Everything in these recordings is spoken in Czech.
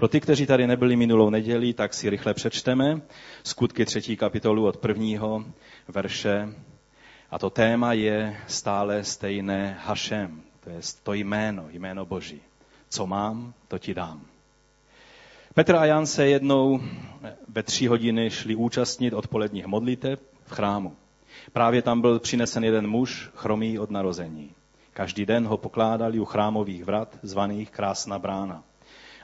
Pro ty, kteří tady nebyli minulou neděli, tak si rychle přečteme skutky třetí kapitolu od prvního verše. A to téma je stále stejné Hašem, to je to jméno, jméno Boží. Co mám, to ti dám. Petr a Jan se jednou ve tři hodiny šli účastnit odpoledních modlitev v chrámu. Právě tam byl přinesen jeden muž, chromý od narození. Každý den ho pokládali u chrámových vrat, zvaných Krásná brána,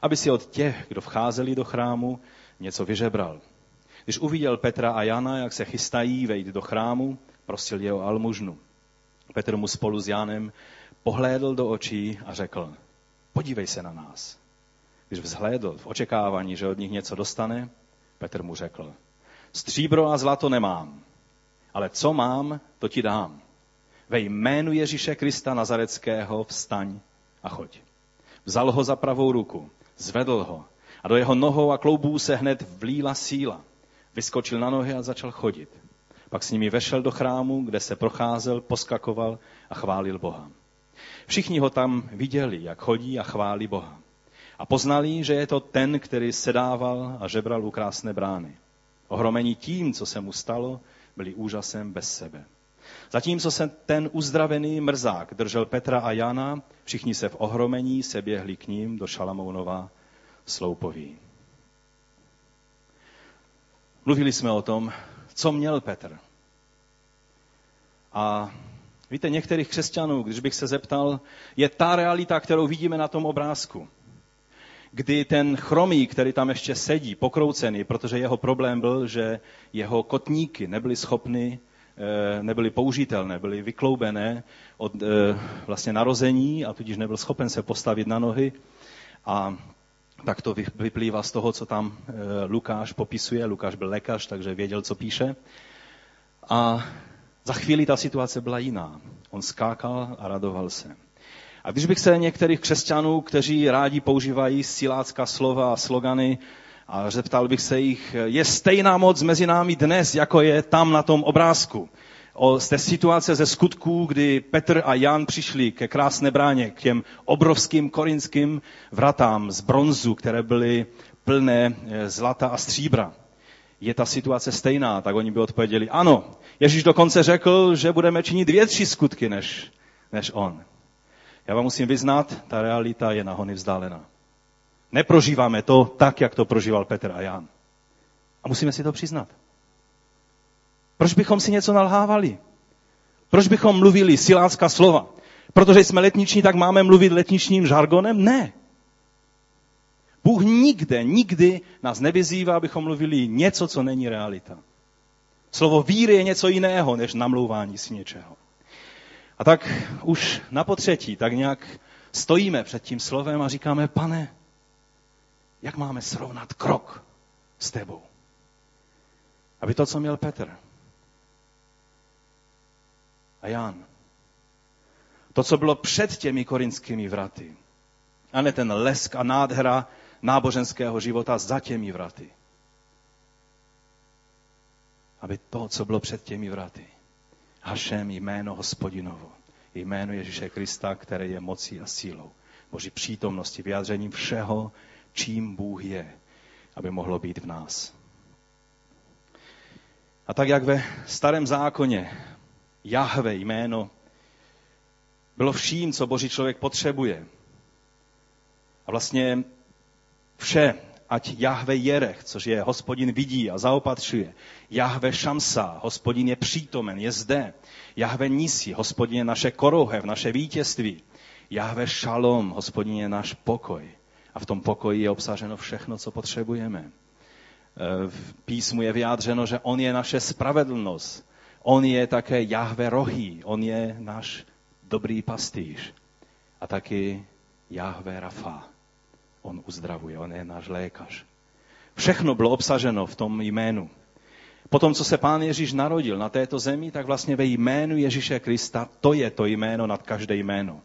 aby si od těch, kdo vcházeli do chrámu, něco vyžebral. Když uviděl Petra a Jana, jak se chystají vejít do chrámu, prosil jeho almužnu. Petr mu spolu s Janem pohlédl do očí a řekl, podívej se na nás. Když vzhlédl v očekávání, že od nich něco dostane, Petr mu řekl, stříbro a zlato nemám, ale co mám, to ti dám. Ve jménu Ježíše Krista Nazareckého vstaň a choď. Vzal ho za pravou ruku, zvedl ho a do jeho nohou a kloubů se hned vlíla síla. Vyskočil na nohy a začal chodit. Pak s nimi vešel do chrámu, kde se procházel, poskakoval a chválil Boha. Všichni ho tam viděli, jak chodí a chválí Boha. A poznali, že je to ten, který sedával a žebral u krásné brány. Ohromení tím, co se mu stalo, byli úžasem bez sebe. Zatímco se ten uzdravený mrzák držel Petra a Jana, všichni se v ohromení se běhli k ním do Šalamounova sloupoví. Mluvili jsme o tom, co měl Petr. A víte, některých křesťanů, když bych se zeptal, je ta realita, kterou vidíme na tom obrázku. Kdy ten chromý, který tam ještě sedí, pokroucený, protože jeho problém byl, že jeho kotníky nebyly schopny, nebyly použitelné, byly vykloubené od eh, vlastně narození a tudíž nebyl schopen se postavit na nohy. A tak to vyplývá z toho, co tam eh, Lukáš popisuje. Lukáš byl lékař, takže věděl, co píše. A za chvíli ta situace byla jiná. On skákal a radoval se. A když bych se některých křesťanů, kteří rádi používají silácká slova a slogany, a zeptal bych se jich, je stejná moc mezi námi dnes, jako je tam na tom obrázku. O, z té situace ze skutků, kdy Petr a Jan přišli ke krásné bráně, k těm obrovským korinským vratám z bronzu, které byly plné eh, zlata a stříbra je ta situace stejná, tak oni by odpověděli, ano, Ježíš dokonce řekl, že budeme činit dvě, tři skutky než, než on. Já vám musím vyznat, ta realita je nahony vzdálená. Neprožíváme to tak, jak to prožíval Petr a Jan. A musíme si to přiznat. Proč bychom si něco nalhávali? Proč bychom mluvili silácká slova? Protože jsme letniční, tak máme mluvit letničním žargonem? Ne. Bůh nikde, nikdy nás nevyzývá, abychom mluvili něco, co není realita. Slovo víry je něco jiného, než namlouvání si něčeho. A tak už na potřetí, tak nějak stojíme před tím slovem a říkáme, pane, jak máme srovnat krok s tebou? Aby to, co měl Petr a Jan, to, co bylo před těmi korinskými vraty, a ne ten lesk a nádhera náboženského života za těmi vraty. Aby to, co bylo před těmi vraty, Hašem jméno hospodinovo, jméno Ježíše Krista, které je mocí a sílou, Boží přítomnosti, vyjádřením všeho, čím Bůh je, aby mohlo být v nás. A tak jak ve starém zákoně Jahve jméno bylo vším, co Boží člověk potřebuje. A vlastně vše, ať Jahve Jerech, což je hospodin vidí a zaopatřuje. Jahve Šamsa, hospodin je přítomen, je zde. Jahve Nisi, hospodin je naše korohev, naše vítězství. Jahve Šalom, hospodin je náš pokoj. A v tom pokoji je obsaženo všechno, co potřebujeme. E, v písmu je vyjádřeno, že on je naše spravedlnost. On je také Jahve Rohý, on je náš dobrý pastýř. A taky Jahve Rafa, On uzdravuje, on je náš lékař. Všechno bylo obsaženo v tom jménu. Potom, co se pán Ježíš narodil na této zemi, tak vlastně ve jménu Ježíše Krista, to je to jméno nad každé jméno.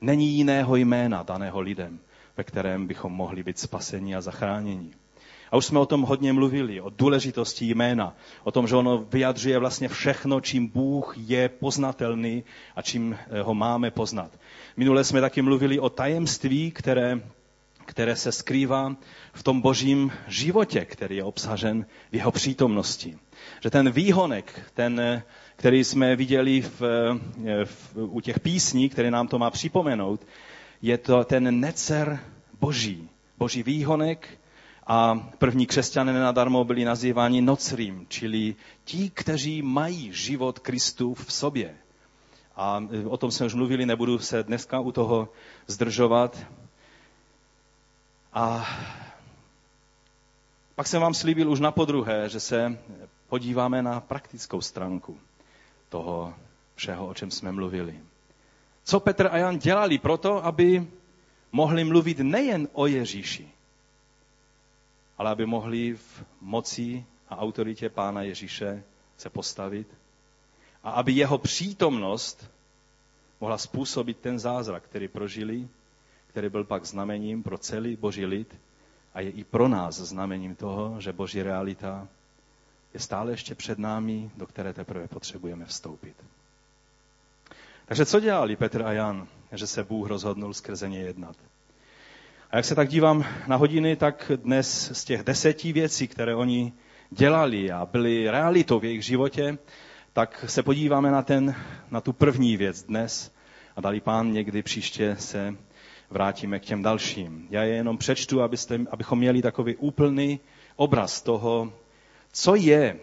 Není jiného jména daného lidem, ve kterém bychom mohli být spaseni a zachráněni. A už jsme o tom hodně mluvili, o důležitosti jména, o tom, že ono vyjadřuje vlastně všechno, čím Bůh je poznatelný a čím ho máme poznat. Minule jsme taky mluvili o tajemství, které které se skrývá v tom božím životě, který je obsažen v jeho přítomnosti. Že ten výhonek, ten, který jsme viděli v, v, u těch písní, které nám to má připomenout, je to ten necer boží. Boží výhonek a první křesťané nenadarmo byli nazýváni nocrým, čili ti, kteří mají život Kristův v sobě. A o tom jsme už mluvili, nebudu se dneska u toho zdržovat. A pak jsem vám slíbil už na podruhé, že se podíváme na praktickou stránku toho všeho, o čem jsme mluvili. Co Petr a Jan dělali proto, aby mohli mluvit nejen o Ježíši, ale aby mohli v moci a autoritě Pána Ježíše se postavit a aby jeho přítomnost mohla způsobit ten zázrak, který prožili, který byl pak znamením pro celý boží lid a je i pro nás znamením toho, že boží realita je stále ještě před námi, do které teprve potřebujeme vstoupit. Takže co dělali Petr a Jan, že se Bůh rozhodnul skrze ně jednat? A jak se tak dívám na hodiny, tak dnes z těch deseti věcí, které oni dělali a byly realitou v jejich životě, tak se podíváme na, ten, na tu první věc dnes a dali pán někdy příště se vrátíme k těm dalším. Já je jenom přečtu, abyste, abychom měli takový úplný obraz toho, co je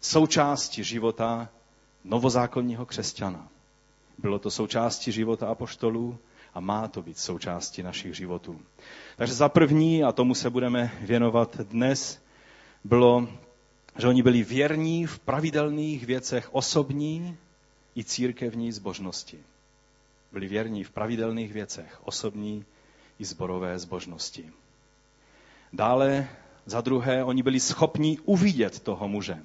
součástí života novozákonního křesťana. Bylo to součástí života apoštolů a má to být součástí našich životů. Takže za první, a tomu se budeme věnovat dnes, bylo, že oni byli věrní v pravidelných věcech osobní i církevní zbožnosti. Byli věrní v pravidelných věcech osobní i zborové zbožnosti. Dále, za druhé, oni byli schopni uvidět toho muže.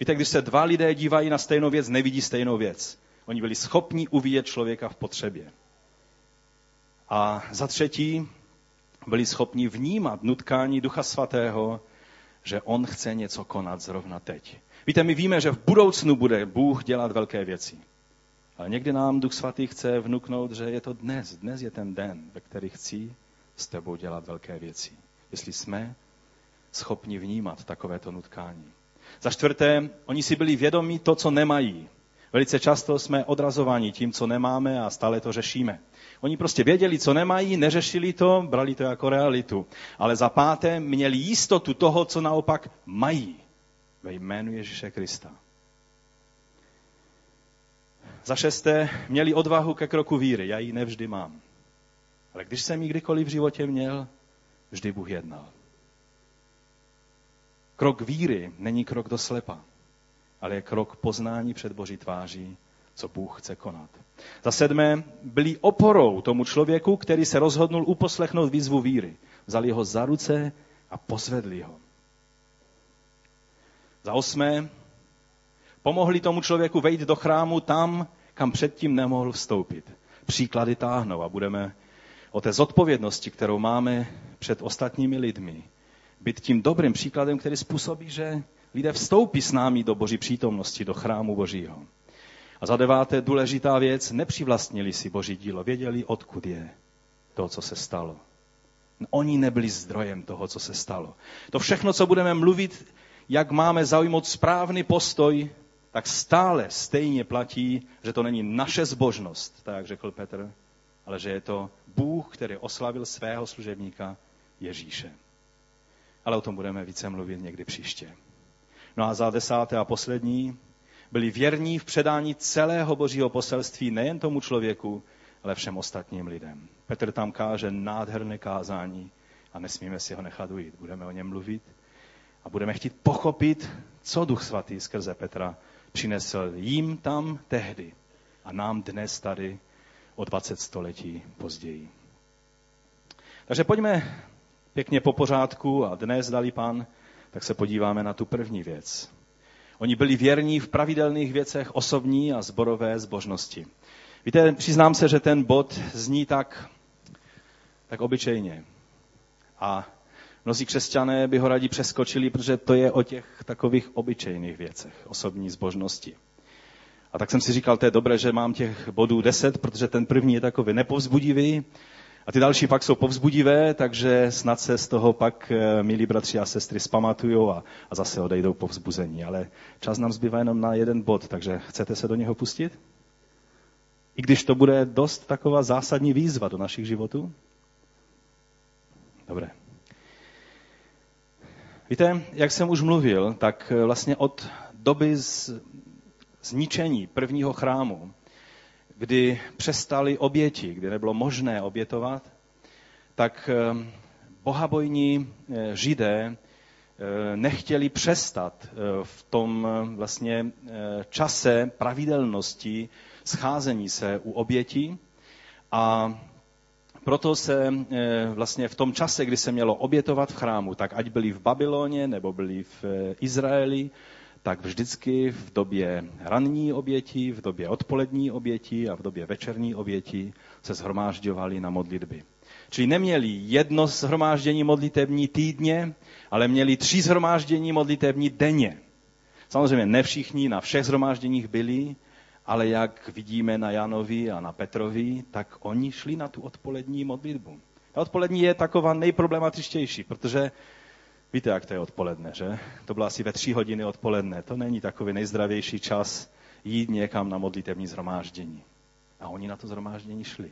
Víte, když se dva lidé dívají na stejnou věc, nevidí stejnou věc. Oni byli schopni uvidět člověka v potřebě. A za třetí, byli schopni vnímat nutkání Ducha Svatého, že on chce něco konat zrovna teď. Víte, my víme, že v budoucnu bude Bůh dělat velké věci. Ale někdy nám Duch Svatý chce vnuknout, že je to dnes. Dnes je ten den, ve který chci s tebou dělat velké věci. Jestli jsme schopni vnímat takovéto nutkání. Za čtvrté, oni si byli vědomi to, co nemají. Velice často jsme odrazováni tím, co nemáme a stále to řešíme. Oni prostě věděli, co nemají, neřešili to, brali to jako realitu. Ale za páté měli jistotu toho, co naopak mají ve jménu Ježíše Krista. Za šesté, měli odvahu ke kroku víry. Já ji nevždy mám. Ale když jsem ji kdykoliv v životě měl, vždy Bůh jednal. Krok víry není krok do slepa, ale je krok poznání před Boží tváří, co Bůh chce konat. Za sedmé, byli oporou tomu člověku, který se rozhodnul uposlechnout výzvu víry. Vzali ho za ruce a pozvedli ho. Za osmé, pomohli tomu člověku vejít do chrámu tam, kam předtím nemohl vstoupit. Příklady táhnou a budeme o té zodpovědnosti, kterou máme před ostatními lidmi, být tím dobrým příkladem, který způsobí, že lidé vstoupí s námi do Boží přítomnosti, do chrámu Božího. A za deváté důležitá věc, nepřivlastnili si Boží dílo, věděli, odkud je to, co se stalo. Oni nebyli zdrojem toho, co se stalo. To všechno, co budeme mluvit, jak máme zaujmout správný postoj, tak stále stejně platí, že to není naše zbožnost, tak jak řekl Petr, ale že je to Bůh, který oslavil svého služebníka Ježíše. Ale o tom budeme více mluvit někdy příště. No a za desáté a poslední, byli věrní v předání celého božího poselství nejen tomu člověku, ale všem ostatním lidem. Petr tam káže nádherné kázání a nesmíme si ho nechat ujít. Budeme o něm mluvit a budeme chtít pochopit, co Duch Svatý skrze Petra přinesl jim tam tehdy a nám dnes tady o 20 století později. Takže pojďme pěkně po pořádku a dnes, dali pan, tak se podíváme na tu první věc. Oni byli věrní v pravidelných věcech osobní a zborové zbožnosti. Víte, přiznám se, že ten bod zní tak, tak obyčejně. A mnozí křesťané by ho rádi přeskočili, protože to je o těch takových obyčejných věcech, osobní zbožnosti. A tak jsem si říkal, to je dobré, že mám těch bodů deset, protože ten první je takový nepovzbudivý A ty další pak jsou povzbudivé, takže snad se z toho pak, eh, milí bratři a sestry, spamatujou a, a zase odejdou povzbuzení. Ale čas nám zbývá jenom na jeden bod, takže chcete se do něho pustit? I když to bude dost taková zásadní výzva do našich životů? Dobré. Víte, jak jsem už mluvil, tak eh, vlastně od doby z, zničení prvního chrámu, kdy přestali oběti, kdy nebylo možné obětovat, tak eh, bohabojní eh, židé nechtěli přestat v tom vlastně čase pravidelnosti scházení se u obětí. A proto se eh, vlastně v tom čase, kdy se mělo obětovat v chrámu, tak ať byli v Babyloně nebo byli v eh, Izraeli, tak vždycky v době ranní oběti, v době odpolední oběti a v době večerní oběti se zhromážďovali na modlitby. Čili neměli jedno zhromáždění modlitební týdně, ale měli tři zhromáždění modlitební denně. Samozřejmě ne všichni na všech zhromážděních byli, ale jak vidíme na Janovi a na Petrovi, tak oni šli na tu odpolední modlitbu. Ta odpolední je taková nejproblematičtější, protože víte, jak to je odpoledne, že? To bylo asi ve tři hodiny odpoledne. To není takový nejzdravější čas jít někam na modlitevní zhromáždění. A oni na to zhromáždění šli.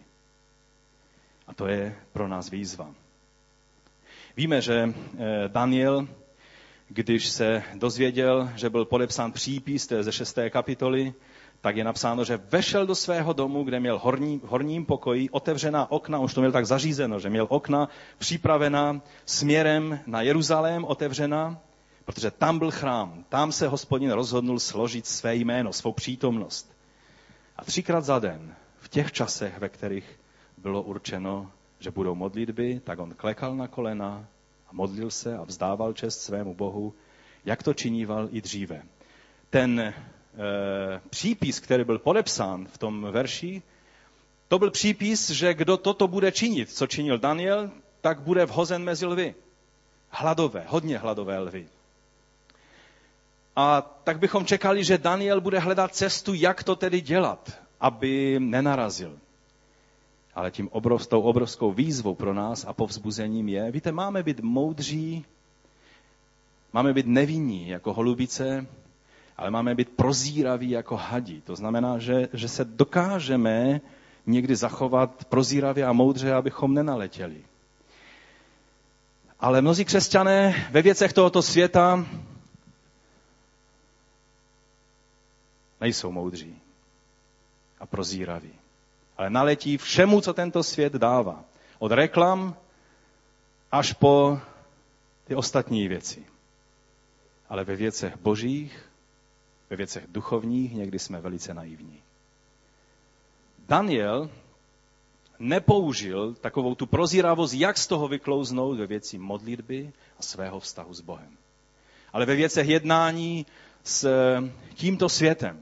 A to je pro nás výzva. Víme, že eh, Daniel, když se dozvěděl, že byl podepsán přípis, to je ze šesté kapitoly, tak je napsáno, že vešel do svého domu, kde měl horní, horním pokoji otevřená okna, už to měl tak zařízeno, že měl okna připravená směrem na Jeruzalém otevřená, protože tam byl chrám, tam se hospodin rozhodnul složit své jméno, svou přítomnost. A třikrát za den, v těch časech, ve kterých bylo určeno, že budou modlitby, tak on klekal na kolena a modlil se a vzdával čest svému Bohu, jak to činíval i dříve. Ten přípis, který byl podepsán v tom verši, to byl přípis, že kdo toto bude činit, co činil Daniel, tak bude vhozen mezi lvy. Hladové, hodně hladové lvy. A tak bychom čekali, že Daniel bude hledat cestu, jak to tedy dělat, aby nenarazil. Ale tím obrov, tou obrovskou výzvou pro nás a povzbuzením je, víte, máme být moudří, máme být nevinní jako holubice, ale máme být prozíraví jako hadí. To znamená, že, že se dokážeme někdy zachovat prozíravě a moudře, abychom nenaletěli. Ale mnozí křesťané ve věcech tohoto světa nejsou moudří a prozíraví. Ale naletí všemu, co tento svět dává. Od reklam až po ty ostatní věci. Ale ve věcech božích ve věcech duchovních někdy jsme velice naivní. Daniel nepoužil takovou tu prozíravost, jak z toho vyklouznout ve věci modlitby a svého vztahu s Bohem. Ale ve věcech jednání s tímto světem,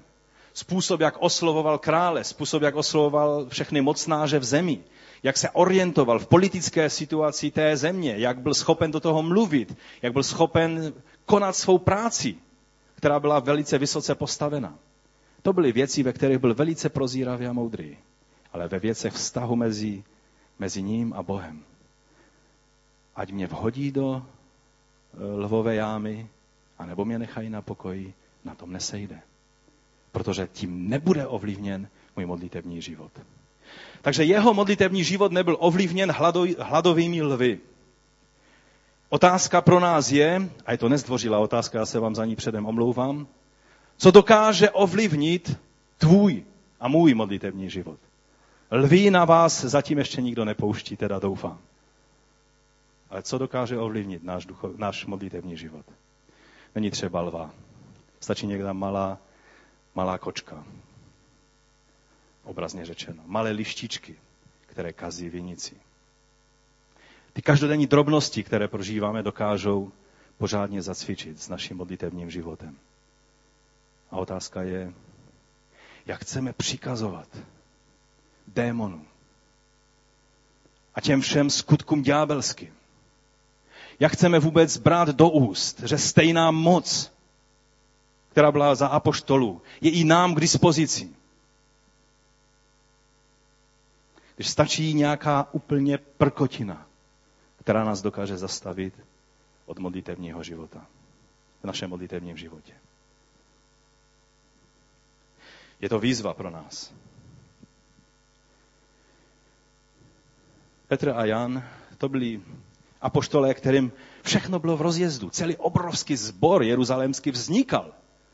způsob, jak oslovoval krále, způsob, jak oslovoval všechny mocnáře v zemi, jak se orientoval v politické situaci té země, jak byl schopen do toho mluvit, jak byl schopen konat svou práci, která byla velice vysoce postavena. To byly věci, ve kterých byl velice prozíravý a moudrý, ale ve věcech vztahu mezi, mezi ním a Bohem. Ať mě vhodí do e, lvové jámy, anebo mě nechají na pokoji, na tom nesejde. Protože tím nebude ovlivněn můj modlitevní život. Takže jeho modlitevní život nebyl ovlivněn hladovými lvy. Otázka pro nás je, a je to nezdvořilá otázka, já se vám za ní předem omlouvám, co dokáže ovlivnit tvůj a můj modlitevní život. Lví na vás zatím ještě nikdo nepouští, teda doufám. Ale co dokáže ovlivnit náš, ducho, náš modlitevní život? Není třeba lva. Stačí někde malá, malá kočka. Obrazně řečeno. Malé lištičky, které kazí vinici. Ty každodenní drobnosti, které prožíváme, dokážou pořádně zacvičit s naším modlitevním životem. A otázka je, jak chceme přikazovat démonům a těm všem skutkům ďábelským. Jak chceme vůbec brát do úst, že stejná moc, která byla za apoštolů, je i nám k dispozici. Když stačí nějaká úplně prkotina, která nás dokáže zastavit od modlitevního života. V našem modlitevním životě. Je to výzva pro nás. Petr a Jan, to byli apoštolé, kterým všechno bylo v rozjezdu. Celý obrovský sbor jeruzalémský vznikal.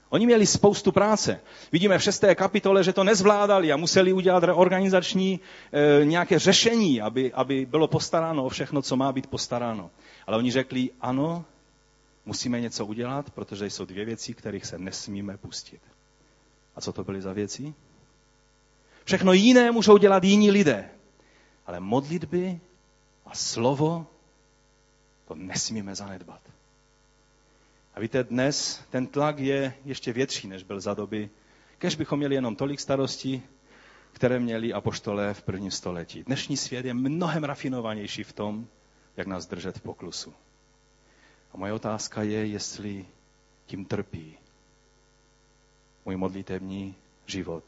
Oni měli spoustu práce. Vidíme v šesté kapitole, že to nezvládali a museli udělat organizační e, nějaké řešení, aby, aby bylo postaráno o všechno, co má být postaráno. Ale oni řekli, ano, musíme něco udělat, protože jsou dvě věci, kterých se nesmíme pustit. A co to byly za věci? Všechno jiné můžou dělat jiní lidé. Ale modlitby a slovo, to nesmíme zanedbat. A víte, dnes ten tlak je ještě větší, než byl za doby, kež bychom měli jenom tolik starostí, které měli apoštolé v prvním století. Dnešní svět je mnohem rafinovanější v tom, jak nás držet v poklusu. A moje otázka je, jestli tím trpí můj modlitevní život,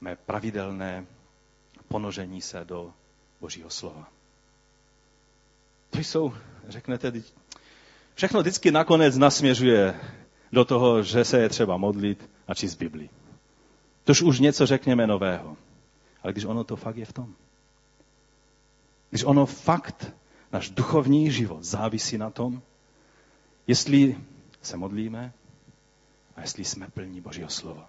mé pravidelné ponožení se do Božího slova. To jsou, řeknete, všechno vždycky nakonec nasměřuje do toho, že se je třeba modlit a číst Bibli. Tož už něco řekněme nového. Ale když ono to fakt je v tom. Když ono fakt, náš duchovní život závisí na tom, jestli se modlíme a jestli jsme plní Božího slova.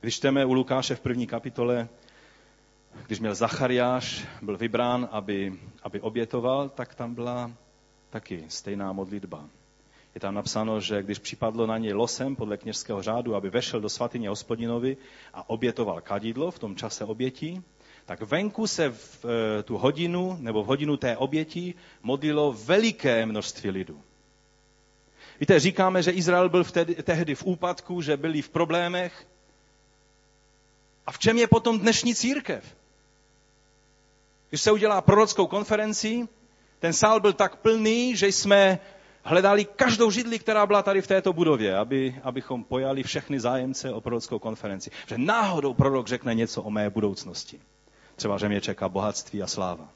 Když čteme u Lukáše v první kapitole, když měl Zachariáš, byl vybrán, aby, aby obětoval, tak tam byla taky stejná modlitba. Je tam napsáno, že když připadlo na něj losem podle kněžského řádu, aby vešel do svatyně hospodinovi a obětoval kadidlo v tom čase obětí, tak venku se v e, tu hodinu, nebo v hodinu té oběti, modlilo veliké množství lidů. Víte, říkáme, že Izrael byl vtedy, tehdy v úpadku, že byli v problémech. A v čem je potom dnešní církev? Když se udělá prorockou konferenci, ten sál byl tak plný, že jsme hledali každou židli, která byla tady v této budově, aby, abychom pojali všechny zájemce o prorockou konferenci. Že náhodou prorok řekne něco o mé budoucnosti. Třeba, že mě čeká bohatství a sláva.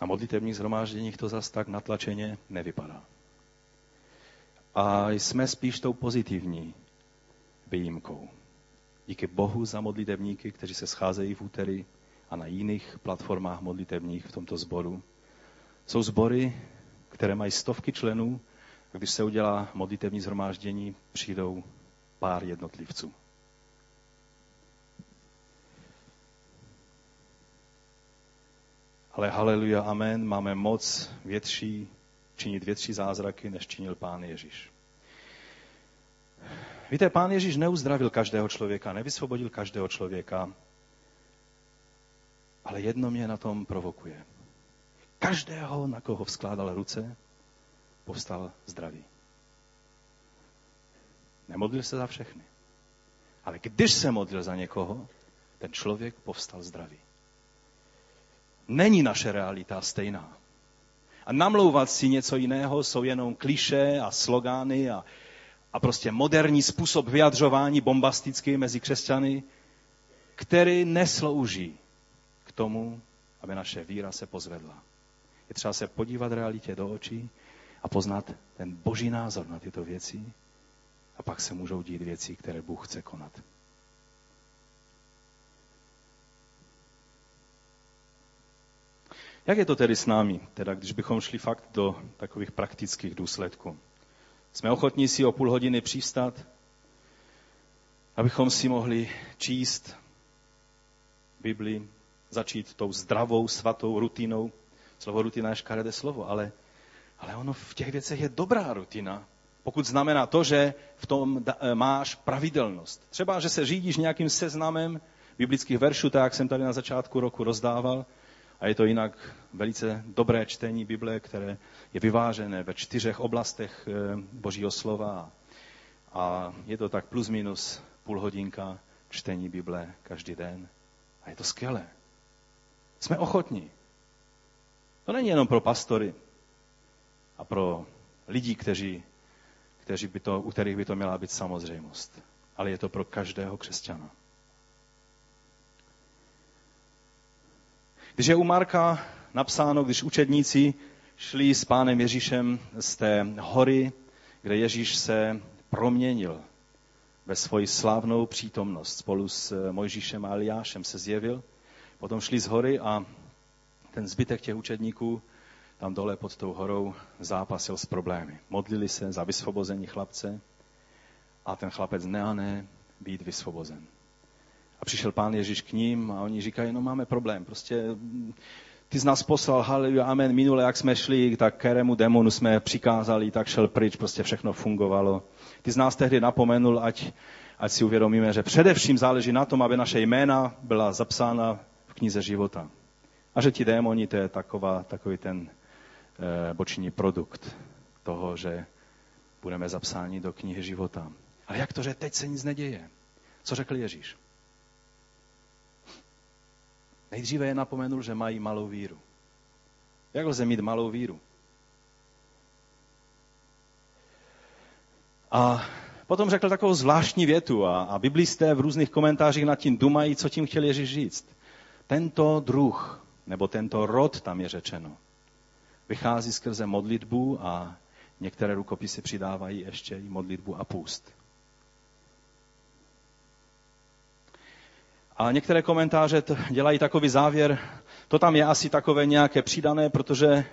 Na modlitevních zhromážděních to zas tak natlačeně nevypadá. A jsme spíš tou pozitivní výjimkou. Díky Bohu za modlitevníky, kteří se scházejí v úterý a na jiných platformách modlitevních v tomto sboru. Jsou sbory, které mají stovky členů, a když se udělá modlitevní zhromáždění, přijdou pár jednotlivců. Ale haleluja, amen, máme moc větší, činit větší zázraky, než činil Pán Ježíš. Víte, pán Ježíš neuzdravil každého člověka, nevysvobodil každého člověka, ale jedno mě na tom provokuje. Každého, na koho vzkládal ruce, povstal zdravý. Nemodlil se za všechny. Ale když se modlil za někoho, ten člověk povstal zdravý. Není naše realita stejná. A namlouvat si něco jiného jsou jenom kliše a slogány a a prostě moderní způsob vyjadřování bombastický mezi křesťany, který neslouží k tomu, aby naše víra se pozvedla. Je třeba se podívat realitě do očí a poznat ten boží názor na tyto věci a pak se můžou dít věci, které Bůh chce konat. Jak je to tedy s námi, teda když bychom šli fakt do takových praktických důsledků? Jsme ochotní si o půl hodiny přistat, abychom si mohli číst Bibli, začít tou zdravou, svatou rutinou. Slovo rutina je škaredé slovo, ale, ale ono v těch věcech je dobrá rutina, pokud znamená to, že v tom e, máš pravidelnost. Třeba, že se řídíš nějakým seznamem biblických veršů, tak jak jsem tady na začátku roku rozdával, a je to jinak velice dobré čtení Bible, které je vyvážené ve čtyřech oblastech eh, Božího slova. A je to tak plus minus půl hodinka čtení Bible každý den. A je to skvělé. Jsme ochotní. To není jenom pro pastory. a pro lidi, kteří, kteří by to, u kterých by to měla být samozřejmost. Ale je to pro každého křesťana. Když je u Marka napsáno, když učedníci šli s pánem Ježíšem z té hory, kde Ježíš se proměnil ve svoji slavnou přítomnost. Spolu s Mojžíšem a Eliášem se zjevil. Potom šli z hory a ten zbytek těch učedníků tam dole pod tou horou zápasil s problémy. Modlili se za vysvobození chlapce a ten chlapec ne a ne být vysvobozen. A přišel pán Ježíš k ním a oni říkají, no máme problém, prostě ty z nás poslal, haleluja, amen, minule, jak jsme šli, tak kterému demonu jsme přikázali, tak šel pryč, prostě všechno fungovalo. Ty z nás tehdy napomenul, ať, ať si uvědomíme, že především záleží na tom, aby naše jména byla zapsána v knize života. A že ti démoni, to je taková, takový ten e, boční produkt toho, že budeme zapsáni do knihy života. Ale jak to, že teď se nic neděje? Co řekl Ježíš? Nejdříve je napomenul, že mají malou víru. Jak lze mít malou víru? A potom řekl takovou zvláštní větu a, a biblisté v různých komentářích nad tím dumají, co tím chtěl Ježíš říct. Tento druh, nebo tento rod, tam je řečeno, vychází skrze modlitbu a některé rukopisy přidávají ještě i modlitbu a půst. A některé komentáře dělají takový závěr, to tam je asi takové nějaké přidané, protože,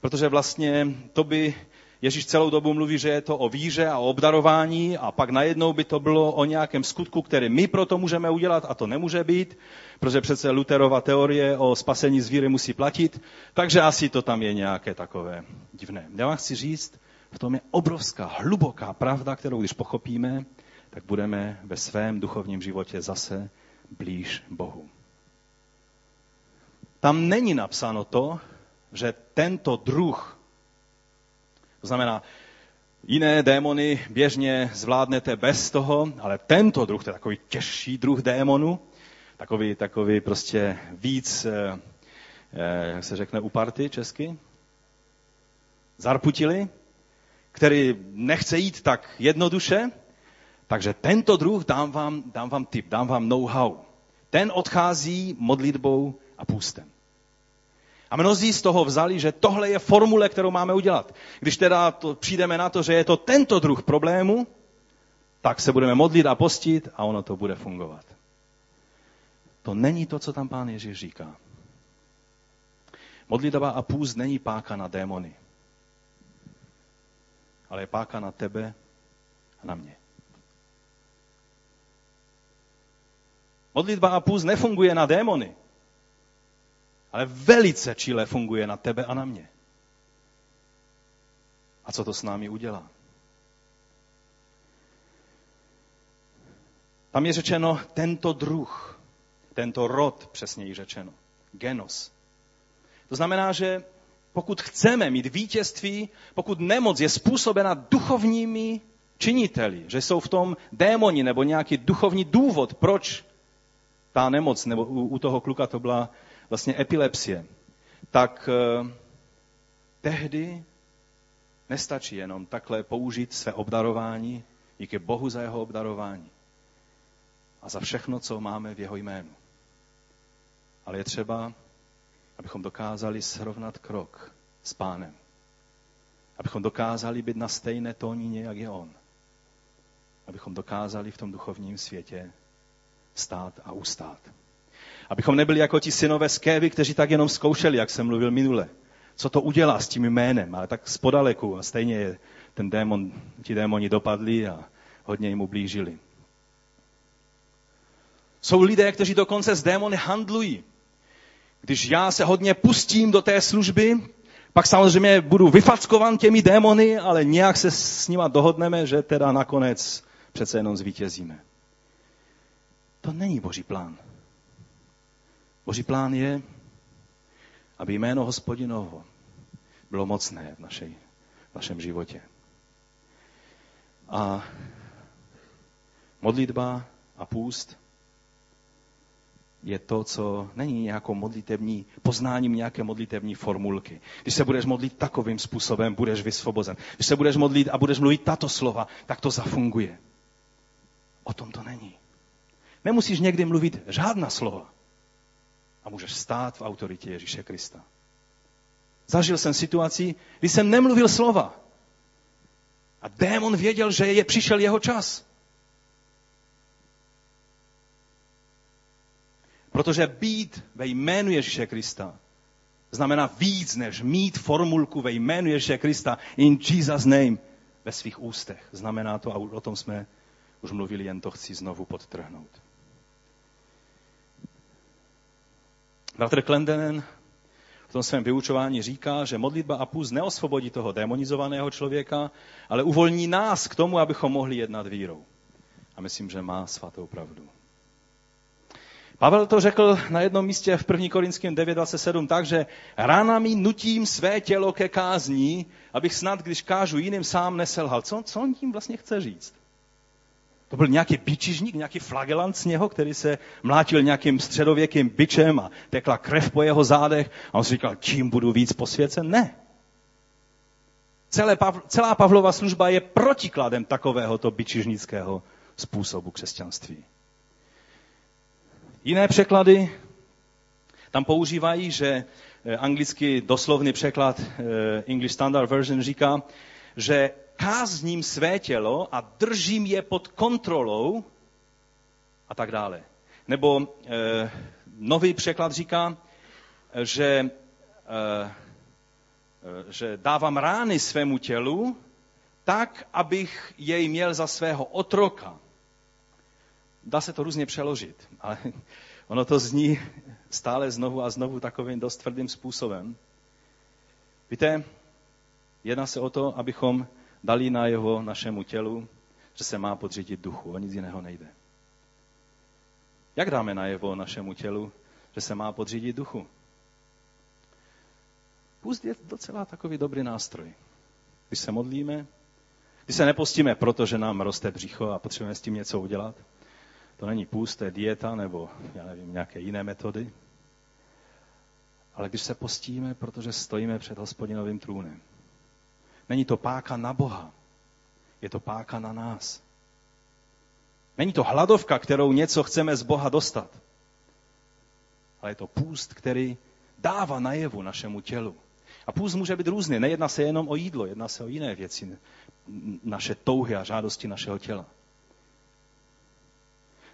protože vlastně to by Ježíš celou dobu mluví, že je to o víře a o obdarování a pak najednou by to bylo o nějakém skutku, který my proto můžeme udělat a to nemůže být, protože přece Luterova teorie o spasení z víry musí platit, takže asi to tam je nějaké takové divné. Já vám chci říct, v tom je obrovská, hluboká pravda, kterou když pochopíme, tak budeme ve svém duchovním životě zase blíž Bohu. Tam není napsáno to, že tento druh, to znamená, jiné démony běžně zvládnete bez toho, ale tento druh, to je takový těžší druh démonu, takový, takový prostě víc, eh, eh, jak se řekne, uparty česky, zarputili, který nechce jít tak jednoduše, takže tento druh dám vám, dám vám tip, dám vám know-how. Ten odchází modlitbou a půstem. A mnozí z toho vzali, že tohle je formule, kterou máme udělat. Když teda to, přijdeme na to, že je to tento druh problému, tak se budeme modlit a postit a ono to bude fungovat. To není to, co tam pán Ježíš říká. Modlitba a půst není páka na démony, ale je páka na tebe a na mě. Modlitba a půst nefunguje na démony, ale velice čile funguje na tebe a na mě. A co to s námi udělá? Tam je řečeno tento druh, tento rod, přesněji řečeno, genos. To znamená, že pokud chceme mít vítězství, pokud nemoc je způsobena duchovními činiteli, že jsou v tom démoni nebo nějaký duchovní důvod, proč ta nemoc, nebo u, u toho kluka to byla vlastně epilepsie, tak eh, tehdy nestačí jenom takhle použít své obdarování, díky Bohu za jeho obdarování a za všechno, co máme v jeho jménu. Ale je třeba, abychom dokázali srovnat krok s pánem. Abychom dokázali být na stejné tónině, jak je on. Abychom dokázali v tom duchovním světě stát a ustát. Abychom nebyli jako ti synové z Kévy, kteří tak jenom zkoušeli, jak jsem mluvil minule. Co to udělá s tím jménem, ale tak spodaleku a stejně ten démon, ti démoni dopadli a hodně jim ublížili. Jsou lidé, kteří dokonce s démony handlují. Když já se hodně pustím do té služby, pak samozřejmě budu vyfackovan těmi démony, ale nějak se s nima dohodneme, že teda nakonec přece jenom zvítězíme. To není Boží plán. Boží plán je, aby jméno hospodinovo bylo mocné v, našej, v našem životě. A modlitba a půst je to, co není nějakou modlitevní, poznáním nějaké modlitevní formulky. Když se budeš modlit takovým způsobem, budeš vysvobozen. Když se budeš modlit a budeš mluvit tato slova, tak to zafunguje. O tom to není. Nemusíš někdy mluvit žádná slova. A můžeš stát v autoritě Ježíše Krista. Zažil jsem situaci, kdy jsem nemluvil slova. A démon věděl, že je přišel jeho čas. Protože být ve jménu Ježíše Krista znamená víc, než mít formulku ve jménu Ježíše Krista in Jesus name ve svých ústech. Znamená to, a o tom jsme už mluvili, jen to chci znovu podtrhnout. Bratr Klendenen v tom svém vyučování říká, že modlitba a půst neosvobodí toho demonizovaného člověka, ale uvolní nás k tomu, abychom mohli jednat vírou. A myslím, že má svatou pravdu. Pavel to řekl na jednom místě v 1. Korinském 9.27 tak, že ranami nutím své tělo ke kázní, abych snad, když kážu jiným, sám neselhal. Co, co on tím vlastně chce říct? To byl nějaký bičižník, nějaký flagelant z něho, který se mlátil nějakým středověkým bičem a tekla krev po jeho zádech a on si říkal, čím budu víc posvěcen? Ne. Celé, celá Pavlova služba je protikladem takovéhoto bičižnického způsobu křesťanství. Jiné překlady tam používají, že eh, anglický doslovný překlad eh, English Standard Version říká, že kázním své tělo a držím je pod kontrolou a tak dále. Nebo eh, nový překlad říká, že, eh, že dávám rány svému tělu tak, abych jej měl za svého otroka. Dá se to různě přeložit, ale ono to zní stále znovu a znovu takovým dost tvrdým způsobem. Víte, jedná se o to, abychom dali na jeho našemu tělu, že se má podřídit duchu. O nic jiného nejde. Jak dáme na jeho našemu tělu, že se má podřídit duchu? Půst je docela takový dobrý nástroj. Když se modlíme, když se nepostíme, protože nám roste břicho a potřebujeme s tím něco udělat, to není půst, to je dieta nebo, já nevím, nějaké jiné metody. Ale když se postíme, protože stojíme před hospodinovým trůnem, Není to páka na Boha, je to páka na nás. Není to hladovka, kterou něco chceme z Boha dostat, ale je to půst, který dává najevu našemu tělu. A půst může být různý. Nejedná se jenom o jídlo, jedná se o jiné věci, naše touhy a žádosti našeho těla.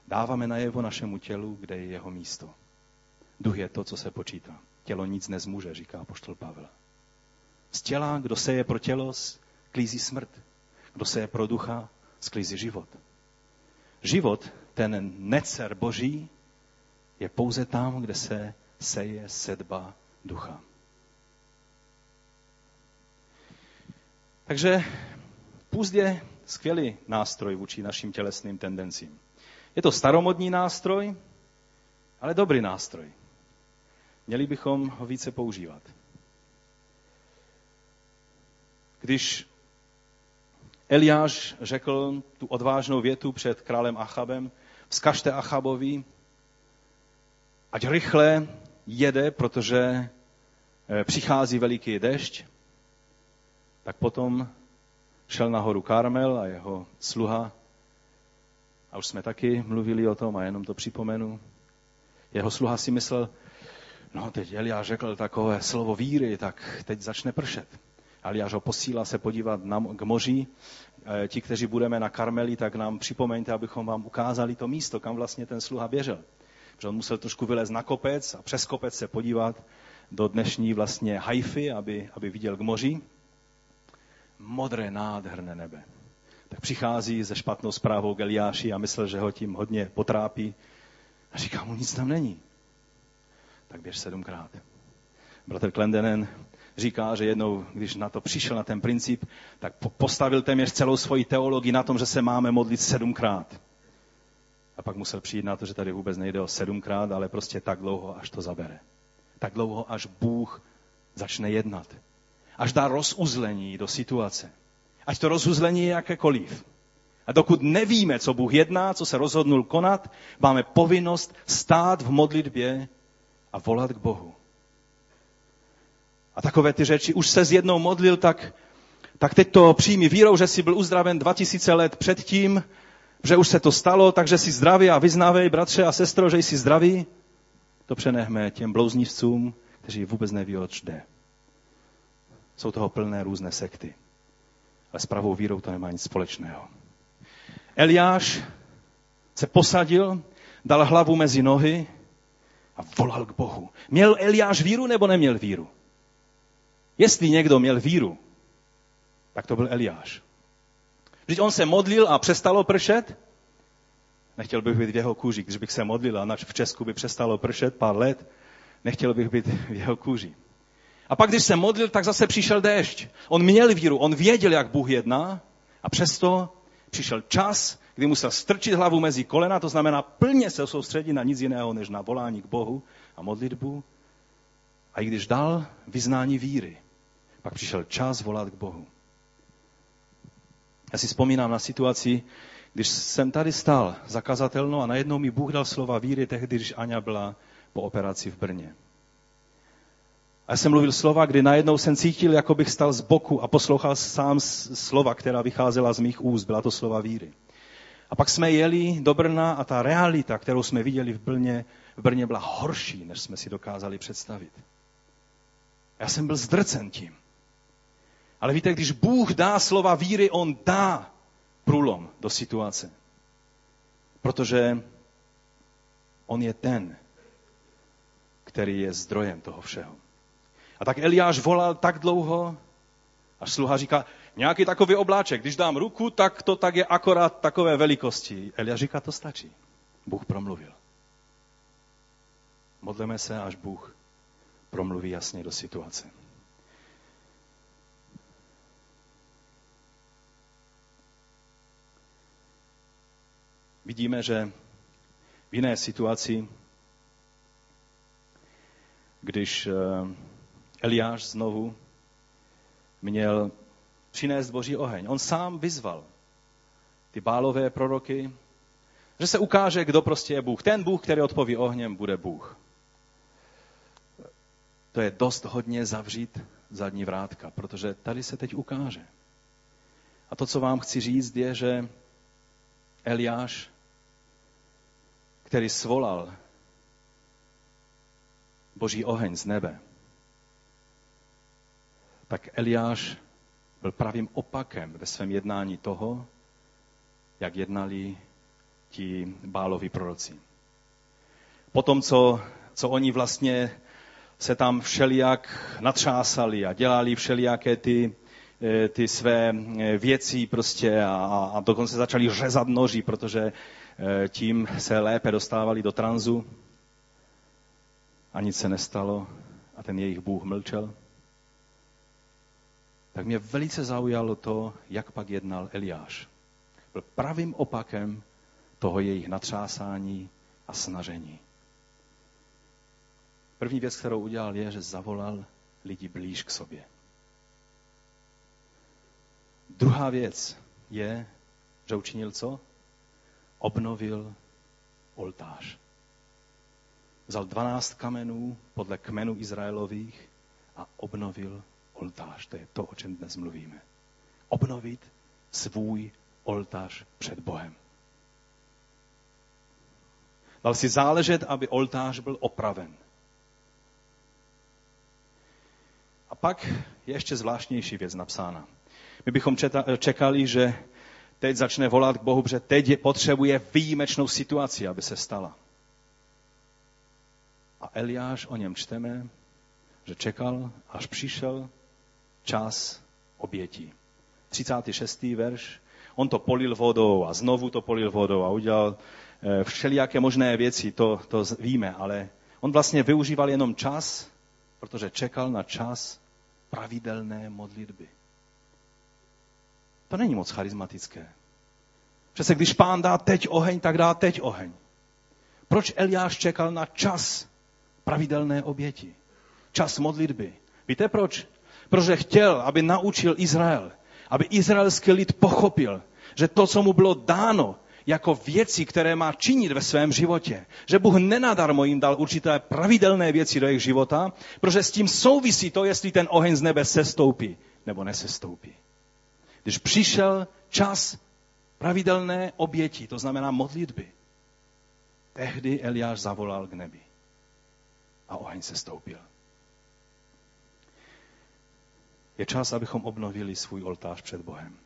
Dáváme najevo našemu tělu, kde je jeho místo. Duch je to, co se počítá. Tělo nic nezmůže, říká poštol Pavel. Z těla, kdo se je pro tělo, sklízí smrt. Kdo se je pro ducha, sklízí život. Život, ten necer boží, je pouze tam, kde se seje sedba ducha. Takže půst je skvělý nástroj vůči našim tělesným tendencím. Je to staromodní nástroj, ale dobrý nástroj. Měli bychom ho více používat. Když Eliáš řekl tu odvážnou větu před králem Achabem, vzkažte Achabovi, ať rychle jede, protože eh, přichází veliký dešť, tak potom šel nahoru Karmel a jeho sluha, a už jsme taky mluvili o tom a jenom to připomenu, jeho sluha si myslel, no teď Eliáš řekl takové slovo víry, tak teď začne pršet. Eliáš ho posílá se podívat na, k moři. E, ti, kteří budeme na Karmeli, tak nám připomeňte, abychom vám ukázali to místo, kam vlastně ten sluha běžel. Protože on musel trošku vylézt na kopec a přes kopec se podívat do dnešní vlastně Haify, aby, aby viděl k moři. Modré, nádherné nebe. Tak přichází se špatnou zprávou k Eliáši a myslel, že ho tím hodně potrápí. A říká mu, nic tam není. Tak běž sedmkrát. Bratr Klendenen říká, že jednou, když na to přišel, na ten princip, tak postavil téměř celou svoji teologii na tom, že se máme modlit sedmkrát. A pak musel přijít na to, že tady vůbec nejde o sedmkrát, ale prostě tak dlouho, až to zabere. Tak dlouho, až Bůh začne jednat. Až dá rozuzlení do situace. Ať to rozuzlení je jakékoliv. A dokud nevíme, co Bůh jedná, co se rozhodnul konat, máme povinnost stát v modlitbě a volat k Bohu. A takové ty řeči, už se jednou modlil, tak, tak teď to přijmi vírou, že jsi byl uzdraven 2000 let předtím, že už se to stalo, takže jsi zdravý a vyznávej, bratře a sestro, že jsi zdravý. To přenechme těm blouznivcům, kteří vůbec neví, oč jde. Jsou toho plné různé sekty. Ale s pravou vírou to nemá nic společného. Eliáš se posadil, dal hlavu mezi nohy a volal k Bohu. Měl Eliáš víru nebo neměl víru? Jestli někdo měl víru, tak to byl Eliáš. Když on se modlil a přestalo pršet, nechtěl bych být v jeho kůži, když bych se modlil a v Česku by přestalo pršet pár let, nechtěl bych být v jeho kůži. A pak, když se modlil, tak zase přišel déšť. On měl víru, on věděl, jak Bůh jedná a přesto přišel čas, kdy musel strčit hlavu mezi kolena, to znamená plně se soustředit na nic jiného, než na volání k Bohu a modlitbu. A i když dal vyznání víry, pak přišel čas volat k Bohu. Já si vzpomínám na situaci, když jsem tady stál zakazatelno a najednou mi Bůh dal slova víry tehdy, když Aňa byla po operaci v Brně. A já jsem mluvil slova, kdy najednou jsem cítil, jako bych stal z boku a poslouchal sám slova, která vycházela z mých úst. Byla to slova víry. A pak jsme jeli do Brna a ta realita, kterou jsme viděli v Brně, v Brně byla horší, než jsme si dokázali představit. Já jsem byl zdrcen tím. Ale víte, když Bůh dá slova víry, on dá průlom do situace. Protože on je ten, který je zdrojem toho všeho. A tak Eliáš volal tak dlouho, až sluha říká, nějaký takový obláček, když dám ruku, tak to tak je akorát takové velikosti. Eliáš říká, to stačí. Bůh promluvil. Modleme se, až Bůh promluví jasně do situace. Vidíme, že v jiné situaci, když eh, Eliáš znovu měl přinést boží oheň. On sám vyzval ty bálové proroky, že se ukáže, kdo prostě je Bůh. Ten Bůh, který odpoví ohněm, bude Bůh. To je dost hodně zavřít zadní vrátka, protože tady se teď ukáže. A to, co vám chci říct, je, že Eliáš, který svolal boží oheň z nebe, tak Eliáš byl pravým opakem ve svém jednání toho, jak jednali ti báloví proroci. Potom, co, co oni vlastně se tam všelijak natřásali a dělali všelijaké ty, eh, ty své eh, věci prostě a, a dokonce začali řezat noží, protože eh, tím se lépe dostávali do tranzu a nic se nestalo a ten jejich Bůh mlčel tak mě velice zaujalo to, jak pak jednal Eliáš. Byl pravým opakem toho jejich natřásání a snažení. První věc, kterou udělal, je, že zavolal lidi blíž k sobě. Druhá věc je, že učinil co? Obnovil oltář. Vzal 12 kamenů podle kmenů Izraelových a obnovil oltář. To je to, o čem dnes mluvíme. Obnovit svůj oltář před Bohem. Dal si záležet, aby oltář byl opraven. A pak je ještě zvláštnější věc napsána. My bychom čekali, že teď začne volat k Bohu, že teď potřebuje výjimečnou situaci, aby se stala. A Eliáš, o něm čteme, že čekal, až přišel čas obětí. 36. verš. On to polil vodou a znovu to polil vodou a udělal eh, všelijaké možné věci, to, to víme, ale on vlastně využíval jenom čas, protože čekal na čas pravidelné modlitby. To není moc charismatické. Přece když pán dá teď oheň, tak dá teď oheň. Proč Eliáš čekal na čas pravidelné oběti? Čas modlitby. Víte proč? protože chtěl, aby naučil Izrael, aby izraelský lid pochopil, že to, co mu bylo dáno, jako věci, které má činit ve svém životě. Že Bůh nenadarmo jim dal určité pravidelné věci do jejich života, protože s tím souvisí to, jestli ten oheň z nebe sestoupí nebo nesestoupí. Když přišel čas pravidelné oběti, to znamená modlitby, tehdy Eliáš zavolal k nebi a oheň se stoupil. Je čas, abychom obnovili svůj oltář před Bohem.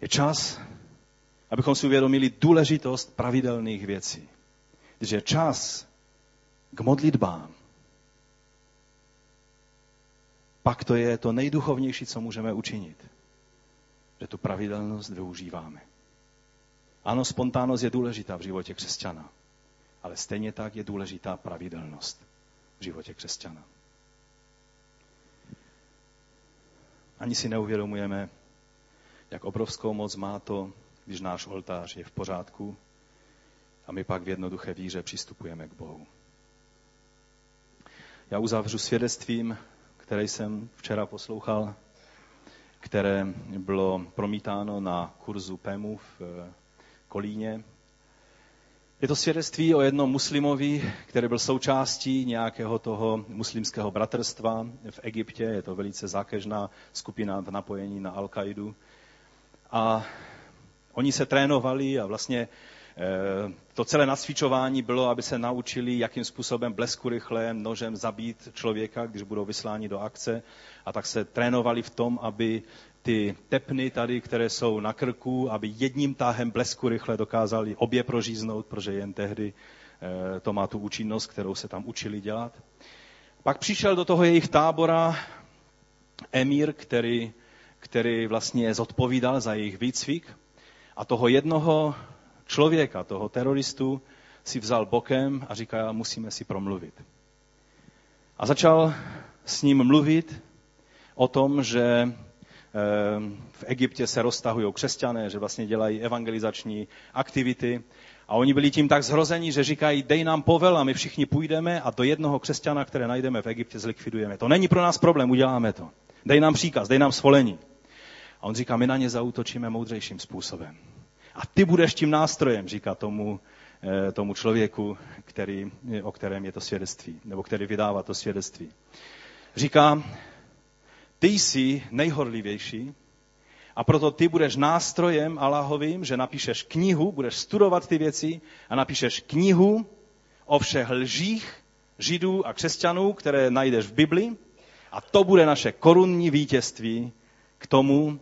Je čas, abychom si uvědomili důležitost pravidelných věcí. Když je čas k modlitbám, pak to je to nejduchovnější, co můžeme učinit. Že tu pravidelnost využíváme. Ano, spontánnost je důležitá v životě křesťana, ale stejně tak je důležitá pravidelnost v životě křesťana. Ani si neuvědomujeme, jak obrovskou moc má to, když náš oltář je v pořádku a my pak v jednoduché víře přistupujeme k Bohu. Já uzavřu svědectvím, které jsem včera poslouchal, které bylo promítáno na kurzu PEMu v eh, Kolíně. Je to svědectví o jednom muslimovi, který byl součástí nějakého toho muslimského bratrstva v Egyptě. Je to velice zákežná skupina v napojení na Al-Kaidu. A Oni se trénovali a vlastně eh, to celé nasvičování bylo, aby se naučili, jakým způsobem blesku rychle nožem zabít člověka, když budou vysláni do akce. A tak se trénovali v tom, aby ty tepny tady, které jsou na krku, aby jedním táhem blesku rychle dokázali obě proříznout, protože jen tehdy eh, to má tu účinnost, kterou se tam učili dělat. Pak přišel do toho jejich tábora emír, který, který vlastně zodpovídal za jejich výcvik a toho jednoho člověka, toho teroristu, si vzal bokem a říká, musíme si promluvit. A začal s ním mluvit o tom, že eh, v Egyptě se roztahují křesťané, že vlastně dělají evangelizační aktivity. A oni byli tím tak zhrození, že říkají, dej nám povel a my všichni půjdeme a do jednoho křesťana, které najdeme v Egyptě, zlikvidujeme. To není pro nás problém, uděláme to. Dej nám příkaz, dej nám svolení. A on říká, my na ně zautočíme moudřejším způsobem. A ty budeš tím nástrojem, říká tomu, eh, tomu člověku, který, o kterém je to svědectví, nebo který vydává to svědectví. Říká, ty jsi nejhorlivější a proto ty budeš nástrojem Allahovým, že napíšeš knihu, budeš studovat ty věci a napíšeš knihu o všech lžích židů a křesťanů, které najdeš v Bibli a to bude naše korunní vítězství k tomu,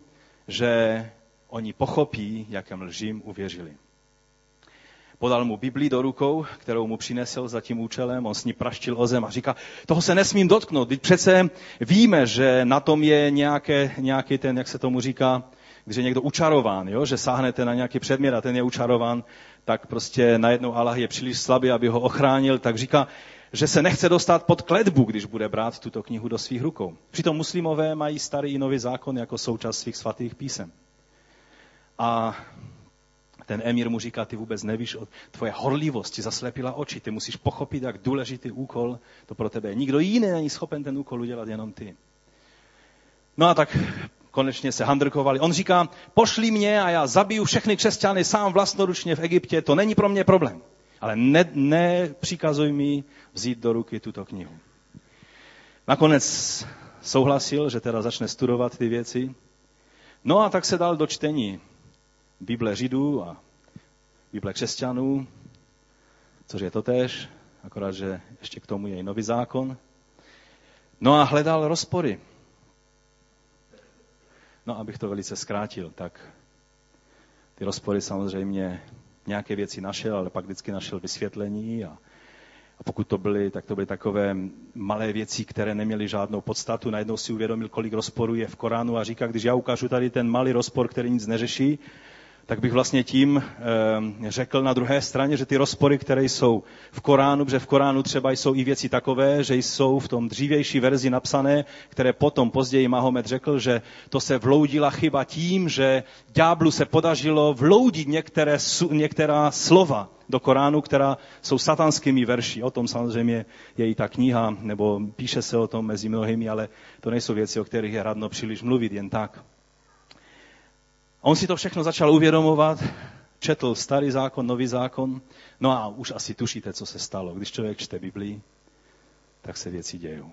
že oni pochopí, jakým lžím uvěřili. Podal mu Biblii do rukou, kterou mu přinesl za tím účelem, on s ní praštil o zem a říká, toho se nesmím dotknout, teď přece víme, že na tom je nějaké, nějaký ten, jak se tomu říká, když je někdo učarován, jo? že sáhnete na nějaký předmět a ten je učarován, tak prostě najednou Allah je příliš slabý, aby ho ochránil, tak říká, že se nechce dostat pod kledbu, když bude brát tuto knihu do svých rukou. Přitom muslimové mají starý i nový zákon jako součást svých svatých písem. A ten emír mu říká, ty vůbec nevíš, tvoje horlivost ti zaslepila oči, ty musíš pochopit, jak důležitý úkol to pro tebe je. Nikdo jiný není schopen ten úkol udělat, jenom ty. No a tak konečně se handrkovali. On říká, pošli mě a já zabiju všechny křesťany sám vlastnoručně v Egyptě, to není pro mě problém. Ale ne, nepřikazuj mi vzít do ruky tuto knihu. Nakonec souhlasil, že teda začne studovat ty věci. No a tak se dal do čtení Bible Židů a Bible křesťanů, což je to tež, akorát, že ještě k tomu je i nový zákon. No a hledal rozpory. No, abych to velice zkrátil, tak ty rozpory samozřejmě nějaké věci našel, ale pak vždycky našel vysvětlení a, a pokud to byly, tak to byly takové malé věci, které neměly žádnou podstatu. Najednou si uvědomil, kolik rozporů je v Koránu a říká, když já ukážu tady ten malý rozpor, který nic neřeší, tak bych vlastně tím e, řekl na druhé straně, že ty rozpory, které jsou v Koránu, protože v Koránu třeba jsou i věci takové, že jsou v tom dřívější verzi napsané, které potom později Mahomet řekl, že to se vloudila chyba tím, že ďáblu se podařilo vloudit některé, některá slova do Koránu, která jsou satanskými verši. O tom samozřejmě je i ta kniha, nebo píše se o tom mezi mnohými, ale to nejsou věci, o kterých je radno příliš mluvit jen tak on si to všechno začal uvědomovat, četl starý zákon, nový zákon, no a už asi tušíte, co se stalo. Když člověk čte Biblii, tak se věci dějou.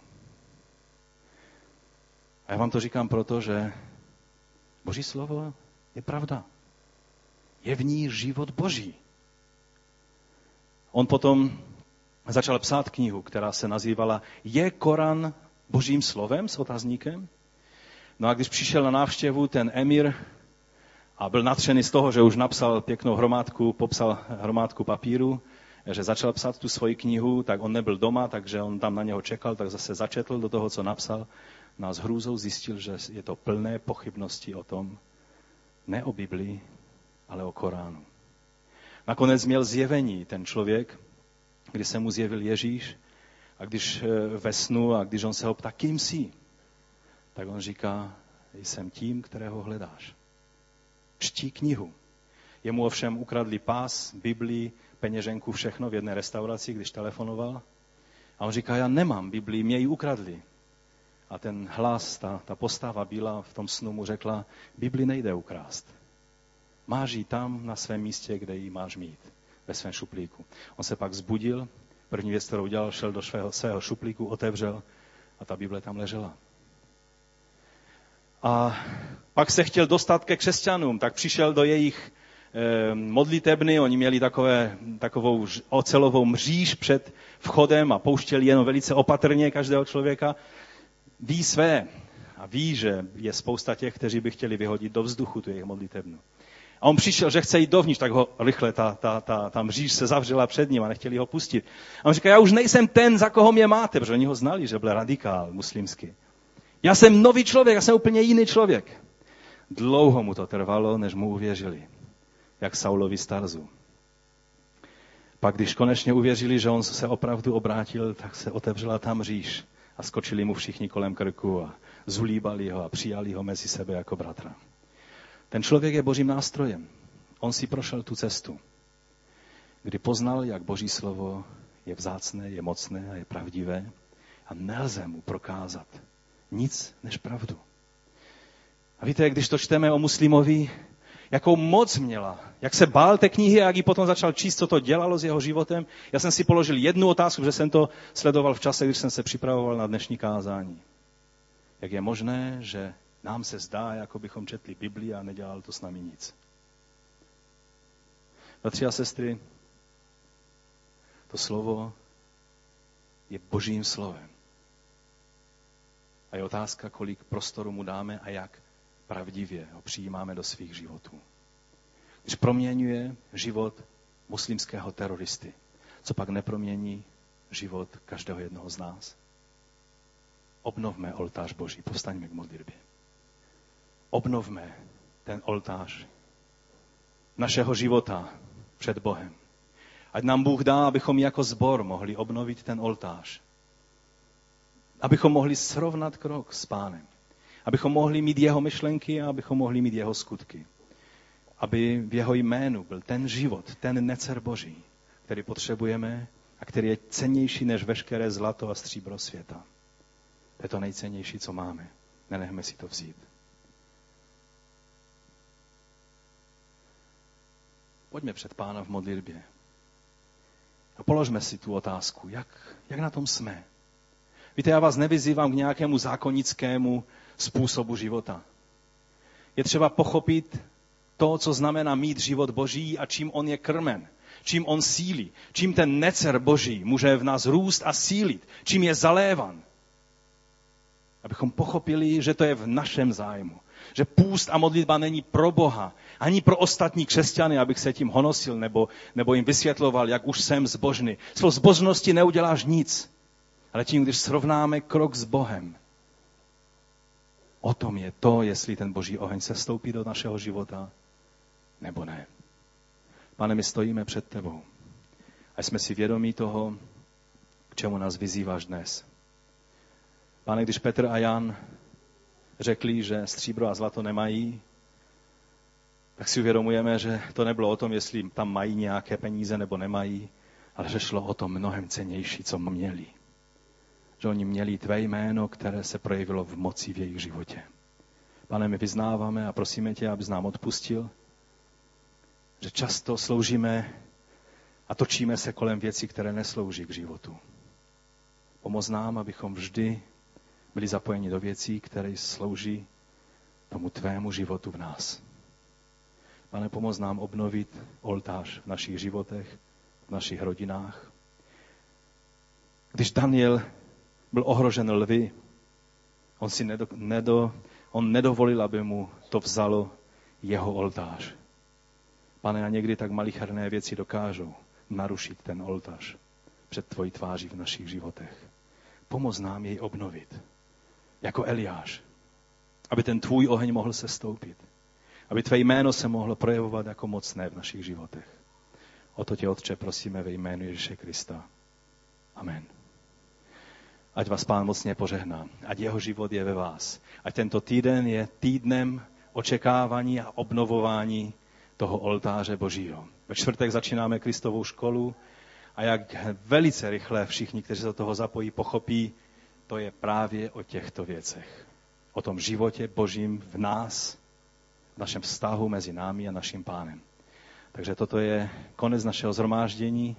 A já vám to říkám proto, že Boží slovo je pravda. Je v ní život Boží. On potom začal psát knihu, která se nazývala Je Koran Božím slovem s otazníkem? No a když přišel na návštěvu ten emir a byl natřený z toho, že už napsal pěknou hromádku, popsal hromádku papíru, že začal psát tu svoji knihu, tak on nebyl doma, takže on tam na něho čekal, tak zase začetl do toho, co napsal. No a s hrůzou zjistil, že je to plné pochybnosti o tom, ne o Biblii, ale o Koránu. Nakonec měl zjevení ten člověk, kdy se mu zjevil Ježíš a když eh, ve snu a když on se ho ptá, kým jsi, tak on říká, jsem tím, kterého hledáš. Čtí knihu. Jemu ovšem ukradli pás, Biblii, peněženku, všechno v jedné restauraci, když telefonoval. A on říká, já nemám Biblii, mě ji ukradli. A ten hlas, ta, ta postava byla v tom snu mu řekla, Bibli nejde ukrást. Máš ji tam na svém místě, kde ji máš mít, ve svém šuplíku. On se pak zbudil, první věc, kterou udělal, šel do svého, svého šuplíku, otevřel a ta Bible tam ležela. A pak se chtěl dostat ke křesťanům, tak přišel do jejich eh, modlitebny, oni měli takové, takovou ocelovou mříž před vchodem a pouštěli jenom velice opatrně každého člověka. Ví své a ví, že je spousta těch, kteří by chtěli vyhodit do vzduchu tu jejich modlitebnu. A on přišel, že chce jít dovnitř, tak ho rychle ta, ta, ta, ta mříž se zavřela před ním a nechtěli ho pustit. A on říká, já už nejsem ten, za koho mě máte, protože oni ho znali, že byl radikál muslimský. Já jsem nový člověk, já jsem úplně jiný člověk. Dlouho mu to trvalo, než mu uvěřili. Jak Saulovi starzu. Pak, když konečně uvěřili, že on se opravdu obrátil, tak se otevřela tam říš a skočili mu všichni kolem krku a zulíbali ho a přijali ho mezi sebe jako bratra. Ten člověk je božím nástrojem. On si prošel tu cestu, kdy poznal, jak boží slovo je vzácné, je mocné a je pravdivé a nelze mu prokázat nic než pravdu. A víte, když to čteme o muslimovi, jakou moc měla, jak se bál té knihy a jak ji potom začal číst, co to dělalo s jeho životem. Já jsem si položil jednu otázku, že jsem to sledoval v čase, když jsem se připravoval na dnešní kázání. Jak je možné, že nám se zdá, jako bychom četli Bibli a nedělal to s námi nic. Bratři a sestry, to slovo je božím slovem. A je otázka, kolik prostoru mu dáme a jak pravdivě ho přijímáme do svých životů. Když proměňuje život muslimského teroristy, co pak nepromění život každého jednoho z nás? Obnovme oltář Boží, povstaňme k modlitbě. Obnovme ten oltář našeho života před Bohem. Ať nám Bůh dá, abychom jako zbor mohli obnovit ten oltář abychom mohli srovnat krok s pánem. Abychom mohli mít jeho myšlenky a abychom mohli mít jeho skutky. Aby v jeho jménu byl ten život, ten necer boží, který potřebujeme a který je cennější než veškeré zlato a stříbro světa. To je to nejcennější, co máme. Nenechme si to vzít. Pojďme před pána v modlitbě. A položme si tu otázku, jak, jak na tom jsme. Víte, já vás nevyzývám k nějakému zákonnickému způsobu života. Je třeba pochopit to, co znamená mít život Boží a čím on je krmen, čím on sílí, čím ten necer Boží může v nás růst a sílit, čím je zalévan. Abychom pochopili, že to je v našem zájmu. Že půst a modlitba není pro Boha, ani pro ostatní křesťany, abych se tím honosil nebo, nebo jim vysvětloval, jak už jsem zbožný. Svou zbožnosti neuděláš nic ale tím, když srovnáme krok s Bohem, o tom je to, jestli ten boží oheň se stoupí do našeho života, nebo ne. Pane, my stojíme před tebou a jsme si vědomí toho, k čemu nás vyzýváš dnes. Pane, když Petr a Jan řekli, že stříbro a zlato nemají, tak si uvědomujeme, že to nebylo o tom, jestli tam mají nějaké peníze nebo nemají, ale že šlo o to mnohem cenější, co měli že oni měli tvé jméno, které se projevilo v moci v jejich životě. Pane, my vyznáváme a prosíme tě, abys nám odpustil, že často sloužíme a točíme se kolem věcí, které neslouží k životu. Pomoz nám, abychom vždy byli zapojeni do věcí, které slouží tomu tvému životu v nás. Pane, pomoz nám obnovit oltář v našich životech, v našich rodinách. Když Daniel byl ohrožen lvy, on si nedo, nedo, on nedovolil, aby mu to vzalo jeho oltář. Pane, a někdy tak malicherné věci dokážou narušit ten oltář před tvojí tváří v našich životech. Pomoz nám jej obnovit. Jako Eliáš. Aby ten tvůj oheň mohl se stoupit. Aby tvé jméno se mohlo projevovat jako mocné v našich životech. O to tě, Otče, prosíme ve jménu Ježíše Krista. Amen. Ať vás Pán mocně požehná. Ať jeho život je ve vás. Ať tento týden je týdnem očekávání a obnovování toho oltáře Božího. Ve čtvrtek začínáme Kristovou školu a jak velice rychle všichni, kteří se do toho zapojí, pochopí, to je právě o těchto věcech. O tom životě Božím v nás, v našem vztahu mezi námi a naším pánem. Takže toto je konec našeho zhromáždění.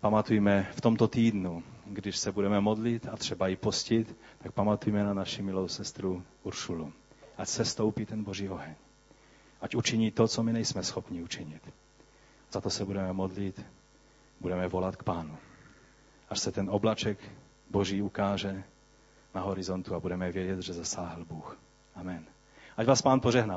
Pamatujme v tomto týdnu, když se budeme modlit a třeba i postit, tak pamatujme na naši milou sestru Uršulu. Ať se stoupí ten boží oheň. Ať učiní to, co my nejsme schopni učinit. Za to se budeme modlit, budeme volat k pánu. Až se ten oblaček boží ukáže na horizontu a budeme vědět, že zasáhl Bůh. Amen. Ať vás pán požehná.